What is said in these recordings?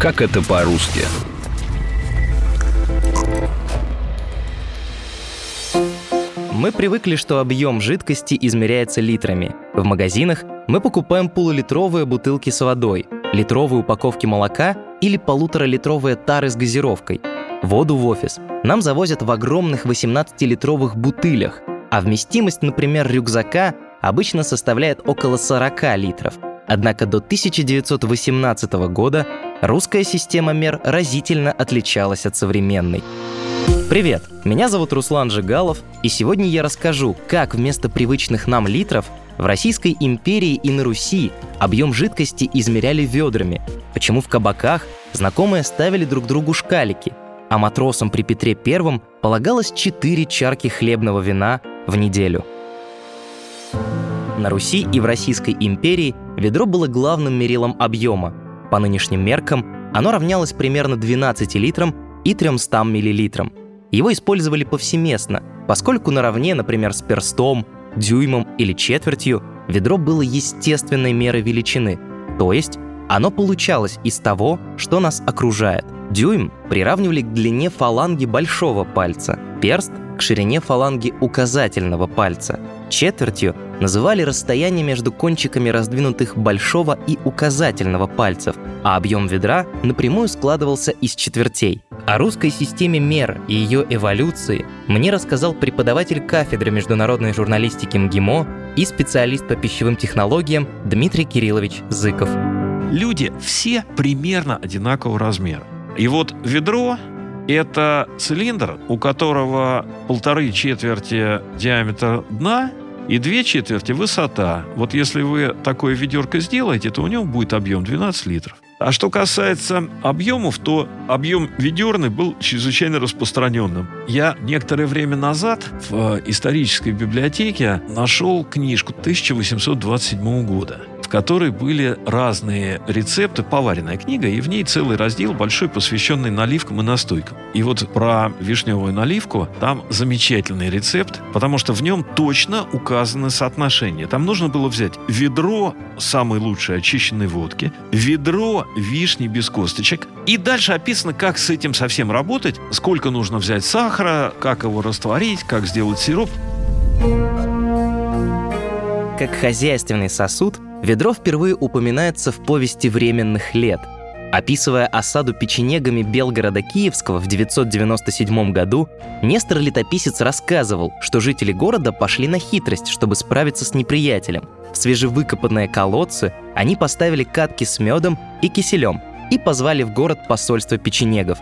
Как это по-русски? Мы привыкли, что объем жидкости измеряется литрами. В магазинах мы покупаем полулитровые бутылки с водой, литровые упаковки молока или полуторалитровые тары с газировкой. Воду в офис нам завозят в огромных 18-литровых бутылях, а вместимость, например, рюкзака обычно составляет около 40 литров. Однако до 1918 года русская система мер разительно отличалась от современной. Привет, меня зовут Руслан Жигалов, и сегодня я расскажу, как вместо привычных нам литров в Российской империи и на Руси объем жидкости измеряли ведрами, почему в кабаках знакомые ставили друг другу шкалики, а матросам при Петре I полагалось 4 чарки хлебного вина в неделю. На Руси и в Российской империи ведро было главным мерилом объема. По нынешним меркам оно равнялось примерно 12 литрам и 300 миллилитрам. Его использовали повсеместно, поскольку наравне, например, с перстом, дюймом или четвертью, ведро было естественной мерой величины, то есть оно получалось из того, что нас окружает. Дюйм приравнивали к длине фаланги большого пальца, перст — к ширине фаланги указательного пальца. Четвертью называли расстояние между кончиками раздвинутых большого и указательного пальцев, а объем ведра напрямую складывался из четвертей. О русской системе мер и ее эволюции мне рассказал преподаватель кафедры международной журналистики МГИМО и специалист по пищевым технологиям Дмитрий Кириллович Зыков. Люди все примерно одинакового размера. И вот ведро – это цилиндр, у которого полторы четверти диаметра дна и две четверти высота. Вот если вы такое ведерко сделаете, то у него будет объем 12 литров. А что касается объемов, то объем ведерный был чрезвычайно распространенным. Я некоторое время назад в исторической библиотеке нашел книжку 1827 года которой были разные рецепты, поваренная книга, и в ней целый раздел большой, посвященный наливкам и настойкам. И вот про вишневую наливку там замечательный рецепт, потому что в нем точно указаны соотношения. Там нужно было взять ведро самой лучшей очищенной водки, ведро вишни без косточек, и дальше описано, как с этим совсем работать, сколько нужно взять сахара, как его растворить, как сделать сироп. Как хозяйственный сосуд, Ведро впервые упоминается в повести временных лет. Описывая осаду печенегами Белгорода Киевского в 997 году, Нестор-летописец рассказывал, что жители города пошли на хитрость, чтобы справиться с неприятелем. В свежевыкопанные колодцы они поставили катки с медом и киселем и позвали в город посольство печенегов.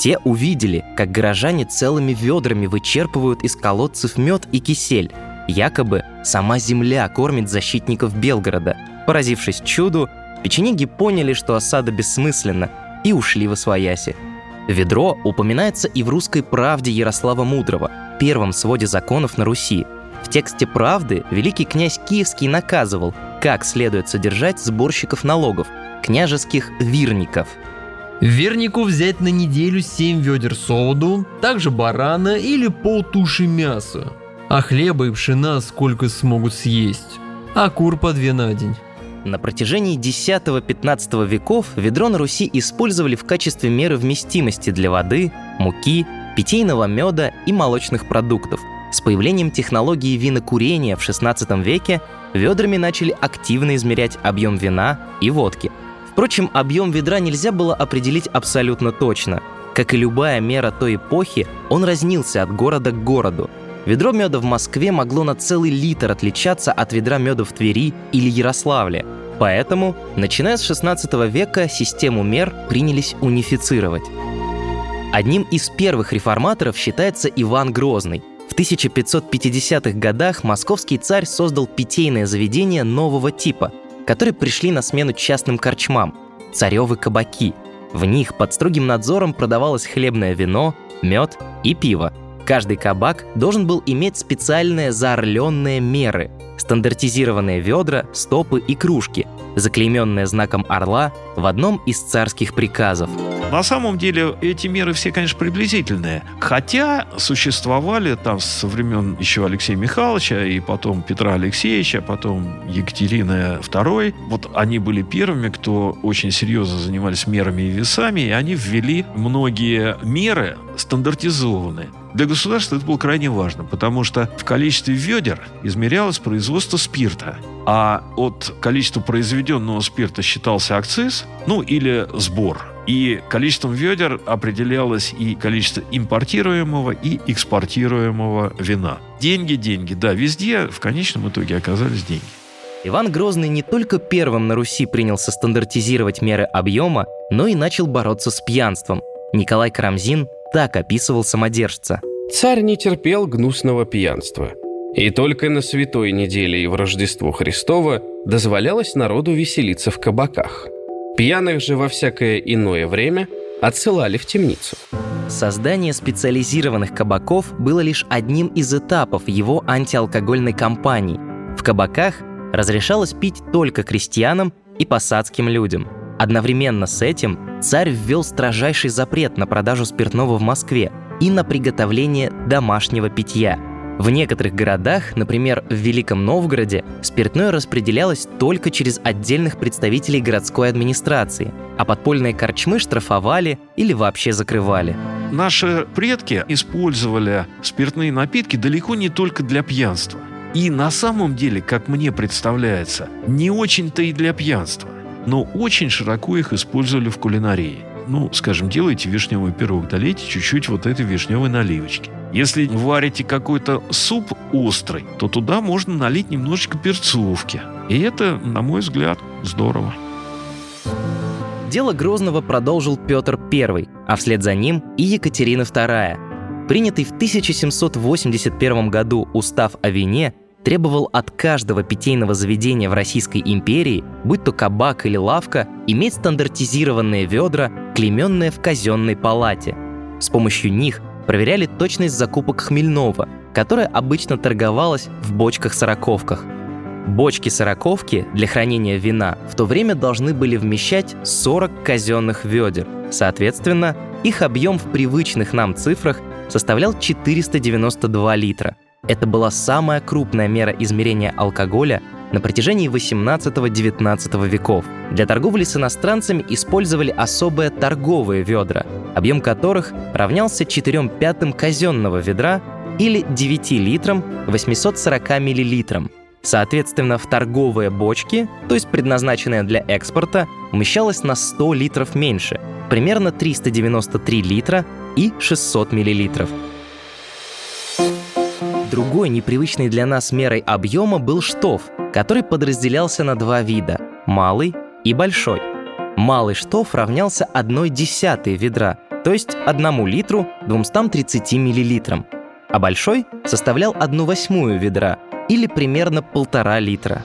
Те увидели, как горожане целыми ведрами вычерпывают из колодцев мед и кисель, Якобы сама земля кормит защитников Белгорода. Поразившись чуду, печенеги поняли, что осада бессмысленна, и ушли во свояси. Ведро упоминается и в русской правде Ярослава Мудрого, первом своде законов на Руси. В тексте «Правды» великий князь Киевский наказывал, как следует содержать сборщиков налогов, княжеских вирников. Вернику взять на неделю 7 ведер соуду, также барана или полтуши мяса, а хлеба и пшена сколько смогут съесть, а кур по две на день. На протяжении X-XV веков ведро на Руси использовали в качестве меры вместимости для воды, муки, питейного меда и молочных продуктов. С появлением технологии винокурения в XVI веке ведрами начали активно измерять объем вина и водки. Впрочем, объем ведра нельзя было определить абсолютно точно. Как и любая мера той эпохи, он разнился от города к городу – Ведро меда в Москве могло на целый литр отличаться от ведра меда в Твери или Ярославле. Поэтому, начиная с 16 века, систему мер принялись унифицировать. Одним из первых реформаторов считается Иван Грозный. В 1550-х годах московский царь создал питейное заведение нового типа, которые пришли на смену частным корчмам – царевы кабаки. В них под строгим надзором продавалось хлебное вино, мед и пиво – Каждый кабак должен был иметь специальные заорленные меры, стандартизированные ведра, стопы и кружки, заклейменное знаком орла в одном из царских приказов. На самом деле эти меры все, конечно, приблизительные. Хотя существовали там со времен еще Алексея Михайловича и потом Петра Алексеевича, потом Екатерины II. Вот они были первыми, кто очень серьезно занимались мерами и весами, и они ввели многие меры стандартизованные. Для государства это было крайне важно, потому что в количестве ведер измерялось производство спирта, а от количества произведенного спирта считался акциз, ну или сбор. И количеством ведер определялось и количество импортируемого и экспортируемого вина. Деньги, деньги, да, везде в конечном итоге оказались деньги. Иван Грозный не только первым на Руси принялся стандартизировать меры объема, но и начал бороться с пьянством. Николай Карамзин так описывал самодержца. Царь не терпел гнусного пьянства. И только на святой неделе и в Рождество Христово дозволялось народу веселиться в кабаках. Пьяных же во всякое иное время отсылали в темницу. Создание специализированных кабаков было лишь одним из этапов его антиалкогольной кампании. В кабаках разрешалось пить только крестьянам и посадским людям – Одновременно с этим царь ввел строжайший запрет на продажу спиртного в Москве и на приготовление домашнего питья. В некоторых городах, например, в Великом Новгороде, спиртное распределялось только через отдельных представителей городской администрации, а подпольные корчмы штрафовали или вообще закрывали. Наши предки использовали спиртные напитки далеко не только для пьянства. И на самом деле, как мне представляется, не очень-то и для пьянства но очень широко их использовали в кулинарии. Ну, скажем, делаете вишневый пирог, долейте чуть-чуть вот этой вишневой наливочки. Если варите какой-то суп острый, то туда можно налить немножечко перцовки. И это, на мой взгляд, здорово. Дело Грозного продолжил Петр I, а вслед за ним и Екатерина II. Принятый в 1781 году устав о вине требовал от каждого питейного заведения в Российской империи, будь то кабак или лавка, иметь стандартизированные ведра, клейменные в казенной палате. С помощью них проверяли точность закупок хмельного, которая обычно торговалась в бочках-сороковках. Бочки-сороковки для хранения вина в то время должны были вмещать 40 казенных ведер. Соответственно, их объем в привычных нам цифрах составлял 492 литра – это была самая крупная мера измерения алкоголя на протяжении 18-19 веков. Для торговли с иностранцами использовали особые торговые ведра, объем которых равнялся 4 пятым казенного ведра или 9 литрам 840 миллилитрам. Соответственно, в торговые бочки, то есть предназначенные для экспорта, умещалось на 100 литров меньше, примерно 393 литра и 600 миллилитров. Другой непривычной для нас мерой объема был штоф, который подразделялся на два вида – малый и большой. Малый штоф равнялся 1 десятой ведра, то есть 1 литру 230 миллилитрам, а большой составлял 1 восьмую ведра или примерно полтора литра.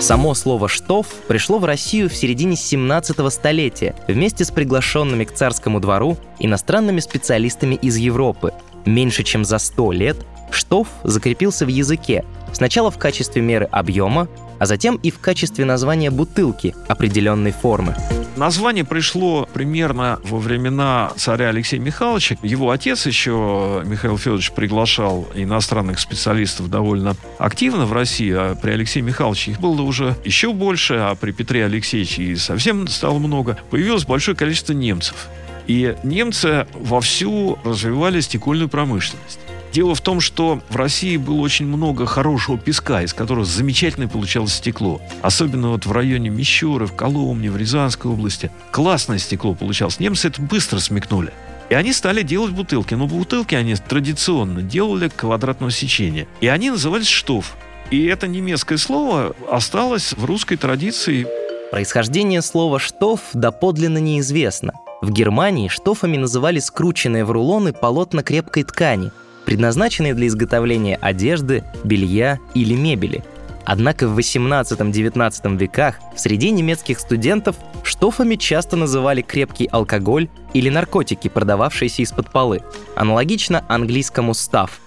Само слово «штоф» пришло в Россию в середине 17 столетия вместе с приглашенными к царскому двору иностранными специалистами из Европы. Меньше чем за 100 лет Штоф закрепился в языке, сначала в качестве меры объема, а затем и в качестве названия бутылки определенной формы. Название пришло примерно во времена царя Алексея Михайловича. Его отец еще, Михаил Федорович, приглашал иностранных специалистов довольно активно в Россию, а при Алексее Михайловиче их было уже еще больше, а при Петре Алексеевиче и совсем стало много. Появилось большое количество немцев. И немцы вовсю развивали стекольную промышленность. Дело в том, что в России было очень много хорошего песка, из которого замечательно получалось стекло. Особенно вот в районе Мещеры, в Коломне, в Рязанской области. Классное стекло получалось. Немцы это быстро смекнули. И они стали делать бутылки. Но бутылки они традиционно делали квадратного сечения. И они назывались штоф. И это немецкое слово осталось в русской традиции. Происхождение слова «штоф» доподлинно неизвестно. В Германии штофами называли скрученные в рулоны полотна крепкой ткани – предназначенные для изготовления одежды, белья или мебели. Однако в 18-19 веках в среде немецких студентов штофами часто называли крепкий алкоголь или наркотики, продававшиеся из-под полы, аналогично английскому «став».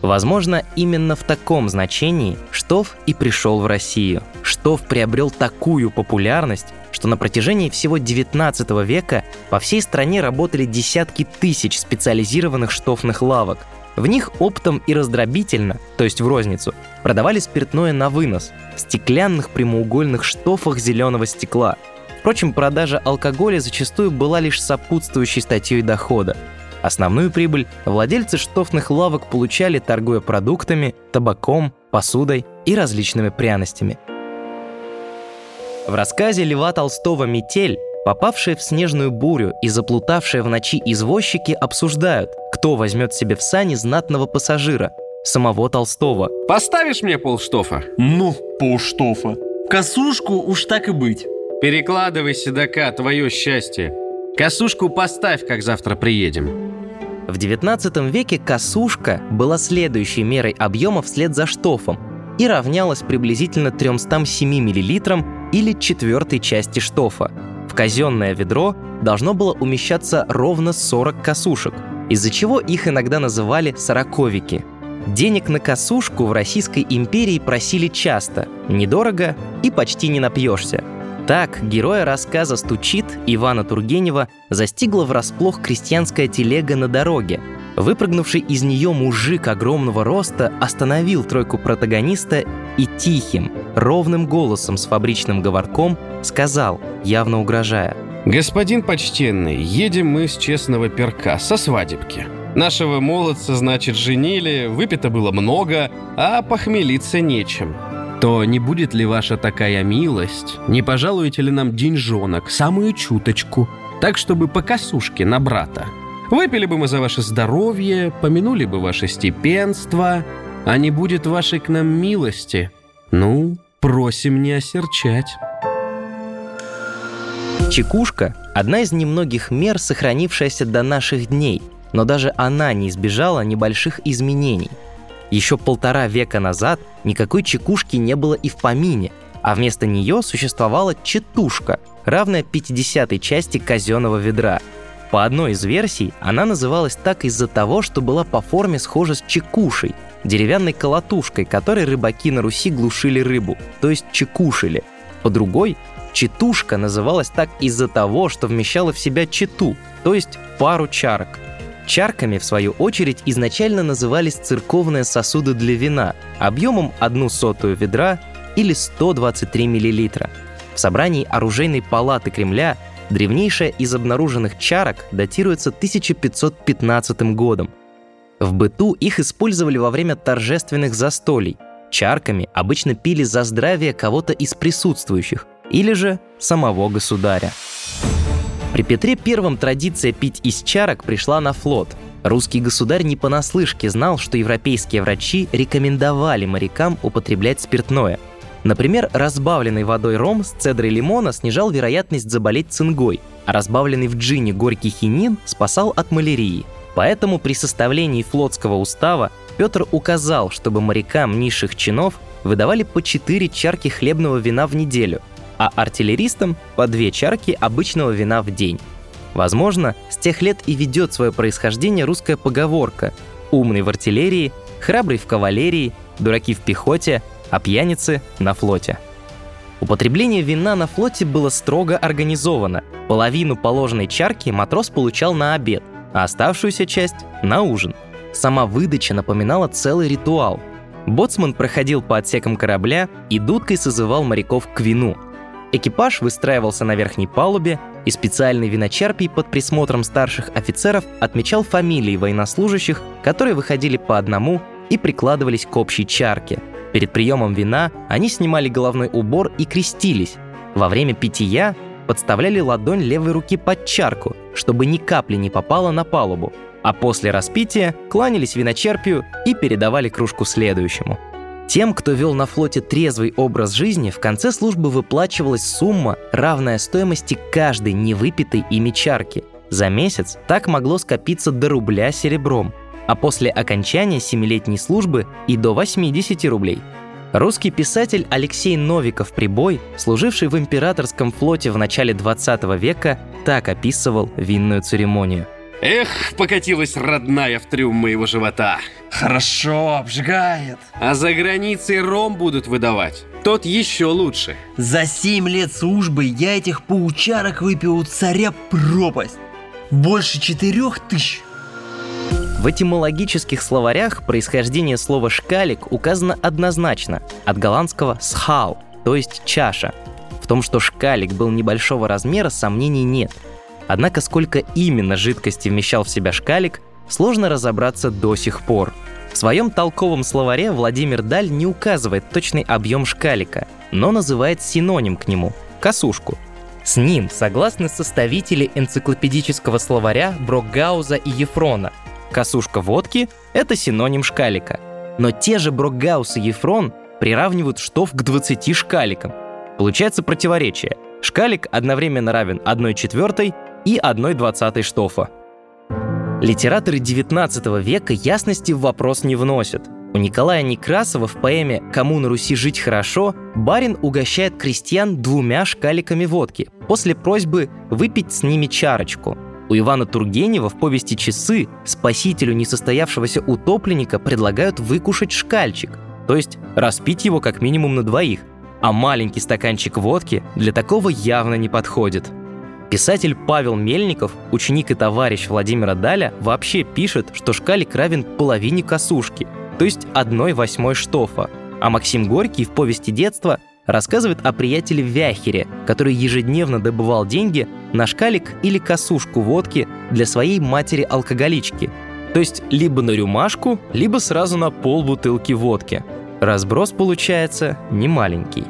Возможно, именно в таком значении Штоф и пришел в Россию. Штоф приобрел такую популярность, что на протяжении всего 19 века по всей стране работали десятки тысяч специализированных штофных лавок. В них оптом и раздробительно, то есть в розницу, продавали спиртное на вынос в стеклянных прямоугольных штофах зеленого стекла. Впрочем, продажа алкоголя зачастую была лишь сопутствующей статьей дохода. Основную прибыль владельцы штофных лавок получали, торгуя продуктами, табаком, посудой и различными пряностями. В рассказе Льва Толстого «Метель» попавшие в снежную бурю и заплутавшие в ночи извозчики обсуждают, кто возьмет себе в сани знатного пассажира, самого Толстого. Поставишь мне полштофа? Ну, полштофа. Косушку уж так и быть. Перекладывай седока, твое счастье. Косушку поставь, как завтра приедем. В 19 веке косушка была следующей мерой объема вслед за штофом и равнялась приблизительно 307 мл или четвертой части штофа. Казенное ведро должно было умещаться ровно 40 косушек, из-за чего их иногда называли «сороковики». Денег на косушку в Российской империи просили часто, недорого и почти не напьешься – так, героя рассказа «Стучит» Ивана Тургенева застигла врасплох крестьянская телега на дороге. Выпрыгнувший из нее мужик огромного роста остановил тройку протагониста и тихим, ровным голосом с фабричным говорком сказал, явно угрожая. «Господин почтенный, едем мы с честного перка, со свадебки. Нашего молодца, значит, женили, выпито было много, а похмелиться нечем то не будет ли ваша такая милость, не пожалуете ли нам деньжонок, самую чуточку, так, чтобы по косушке на брата? Выпили бы мы за ваше здоровье, помянули бы ваше степенство, а не будет вашей к нам милости. Ну, просим не осерчать. Чекушка – одна из немногих мер, сохранившаяся до наших дней, но даже она не избежала небольших изменений – еще полтора века назад никакой чекушки не было и в помине, а вместо нее существовала четушка, равная 50 части казенного ведра. По одной из версий, она называлась так из-за того, что была по форме схожа с чекушей, деревянной колотушкой, которой рыбаки на Руси глушили рыбу, то есть чекушили. По другой, четушка называлась так из-за того, что вмещала в себя чету, то есть пару чарок – Чарками, в свою очередь, изначально назывались церковные сосуды для вина объемом одну сотую ведра или 123 мл. В собрании оружейной палаты Кремля древнейшая из обнаруженных чарок датируется 1515 годом. В быту их использовали во время торжественных застолий. Чарками обычно пили за здравие кого-то из присутствующих или же самого государя. При Петре Первом традиция пить из чарок пришла на флот. Русский государь не понаслышке знал, что европейские врачи рекомендовали морякам употреблять спиртное. Например, разбавленный водой ром с цедрой лимона снижал вероятность заболеть цингой, а разбавленный в джине горький хинин спасал от малярии. Поэтому при составлении флотского устава Петр указал, чтобы морякам низших чинов выдавали по 4 чарки хлебного вина в неделю, а артиллеристам по две чарки обычного вина в день. Возможно, с тех лет и ведет свое происхождение русская поговорка «умный в артиллерии, храбрый в кавалерии, дураки в пехоте, а пьяницы на флоте». Употребление вина на флоте было строго организовано. Половину положенной чарки матрос получал на обед, а оставшуюся часть – на ужин. Сама выдача напоминала целый ритуал. Боцман проходил по отсекам корабля и дудкой созывал моряков к вину – Экипаж выстраивался на верхней палубе, и специальный виночерпий под присмотром старших офицеров отмечал фамилии военнослужащих, которые выходили по одному и прикладывались к общей чарке. Перед приемом вина они снимали головной убор и крестились. Во время питья подставляли ладонь левой руки под чарку, чтобы ни капли не попало на палубу, а после распития кланялись виночерпию и передавали кружку следующему – тем, кто вел на флоте трезвый образ жизни, в конце службы выплачивалась сумма, равная стоимости каждой невыпитой ими чарки. За месяц так могло скопиться до рубля серебром, а после окончания семилетней службы и до 80 рублей. Русский писатель Алексей Новиков-Прибой, служивший в императорском флоте в начале 20 века, так описывал винную церемонию. Эх, покатилась родная в трюм моего живота. Хорошо, обжигает. А за границей ром будут выдавать. Тот еще лучше. За семь лет службы я этих паучарок выпил у царя пропасть. Больше четырех тысяч. В этимологических словарях происхождение слова «шкалик» указано однозначно, от голландского «схау», то есть «чаша». В том, что шкалик был небольшого размера, сомнений нет. Однако сколько именно жидкости вмещал в себя шкалик, сложно разобраться до сих пор. В своем толковом словаре Владимир Даль не указывает точный объем шкалика, но называет синоним к нему – косушку. С ним согласны составители энциклопедического словаря Брокгауза и Ефрона – Косушка водки – это синоним шкалика. Но те же Брокгаус и Ефрон приравнивают штоф к 20 шкаликам. Получается противоречие. Шкалик одновременно равен 1 четвертой и 1 двадцатой штофа. Литераторы 19 века ясности в вопрос не вносят. У Николая Некрасова в поэме «Кому на Руси жить хорошо» барин угощает крестьян двумя шкаликами водки после просьбы выпить с ними чарочку – у Ивана Тургенева в повести «Часы» спасителю несостоявшегося утопленника предлагают выкушать шкальчик, то есть распить его как минимум на двоих, а маленький стаканчик водки для такого явно не подходит. Писатель Павел Мельников, ученик и товарищ Владимира Даля, вообще пишет, что шкалик равен половине косушки, то есть одной восьмой штофа. А Максим Горький в повести детства рассказывает о приятеле Вяхере, который ежедневно добывал деньги на шкалик или косушку водки для своей матери-алкоголички. То есть либо на рюмашку, либо сразу на пол бутылки водки. Разброс получается немаленький.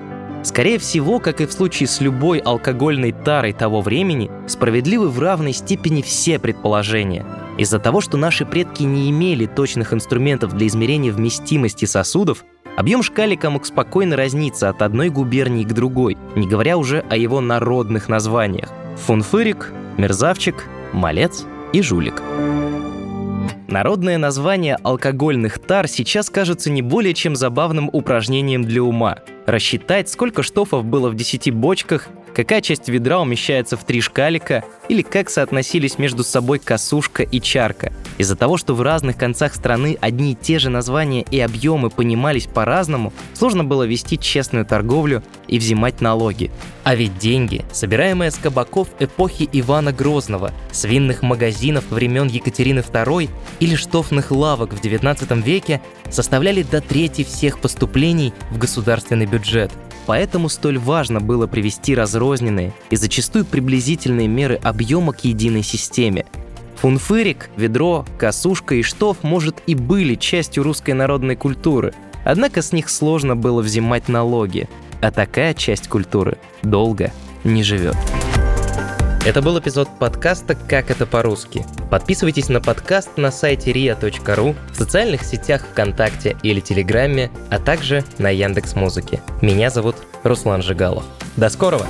Скорее всего, как и в случае с любой алкогольной тарой того времени, справедливы в равной степени все предположения. Из-за того, что наши предки не имели точных инструментов для измерения вместимости сосудов, Объем шкалика мог спокойно разниться от одной губернии к другой, не говоря уже о его народных названиях – фунфырик, мерзавчик, малец и жулик. Народное название алкогольных тар сейчас кажется не более чем забавным упражнением для ума. Рассчитать, сколько штофов было в 10 бочках, какая часть ведра умещается в три шкалика или как соотносились между собой косушка и чарка. Из-за того, что в разных концах страны одни и те же названия и объемы понимались по-разному, сложно было вести честную торговлю и взимать налоги. А ведь деньги, собираемые с кабаков эпохи Ивана Грозного, с винных магазинов времен Екатерины II или штофных лавок в XIX веке, составляли до трети всех поступлений в государственный бюджет – Поэтому столь важно было привести разрозненные и зачастую приблизительные меры объема к единой системе. Фунфырик, ведро, косушка и штоф, может, и были частью русской народной культуры, однако с них сложно было взимать налоги, а такая часть культуры долго не живет. Это был эпизод подкаста «Как это по-русски». Подписывайтесь на подкаст на сайте ria.ru, в социальных сетях ВКонтакте или Телеграме, а также на Яндекс Музыке. Меня зовут Руслан Жигалов. До скорого!